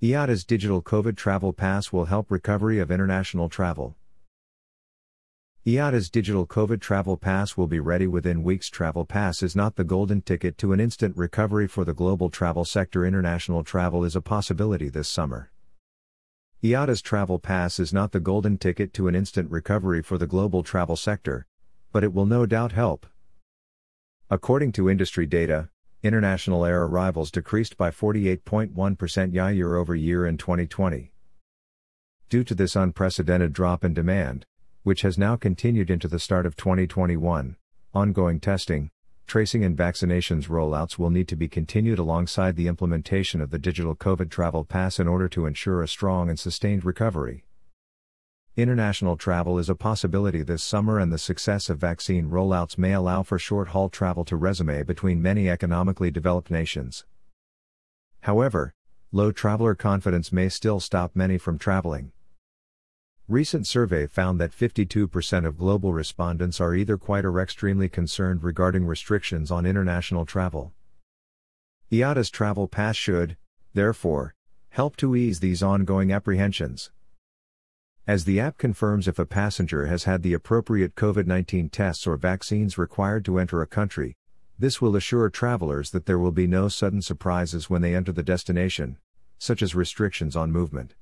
IATA's digital COVID travel pass will help recovery of international travel. IATA's digital COVID travel pass will be ready within weeks. Travel pass is not the golden ticket to an instant recovery for the global travel sector. International travel is a possibility this summer. IATA's travel pass is not the golden ticket to an instant recovery for the global travel sector, but it will no doubt help. According to industry data, international air arrivals decreased by 48.1% year over year in 2020. Due to this unprecedented drop in demand, which has now continued into the start of 2021, ongoing testing, tracing and vaccinations rollouts will need to be continued alongside the implementation of the digital COVID travel pass in order to ensure a strong and sustained recovery. International travel is a possibility this summer, and the success of vaccine rollouts may allow for short haul travel to resume between many economically developed nations. However, low traveler confidence may still stop many from traveling. Recent survey found that 52% of global respondents are either quite or extremely concerned regarding restrictions on international travel. IATA's travel pass should, therefore, help to ease these ongoing apprehensions. As the app confirms if a passenger has had the appropriate COVID 19 tests or vaccines required to enter a country, this will assure travelers that there will be no sudden surprises when they enter the destination, such as restrictions on movement.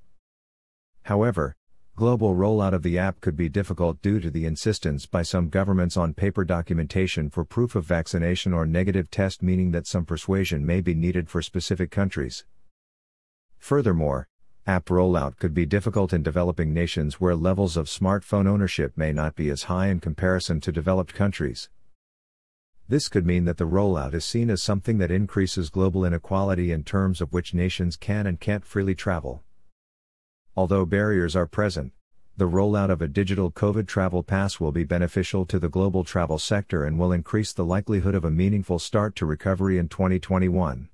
However, global rollout of the app could be difficult due to the insistence by some governments on paper documentation for proof of vaccination or negative test, meaning that some persuasion may be needed for specific countries. Furthermore, App rollout could be difficult in developing nations where levels of smartphone ownership may not be as high in comparison to developed countries. This could mean that the rollout is seen as something that increases global inequality in terms of which nations can and can't freely travel. Although barriers are present, the rollout of a digital COVID travel pass will be beneficial to the global travel sector and will increase the likelihood of a meaningful start to recovery in 2021.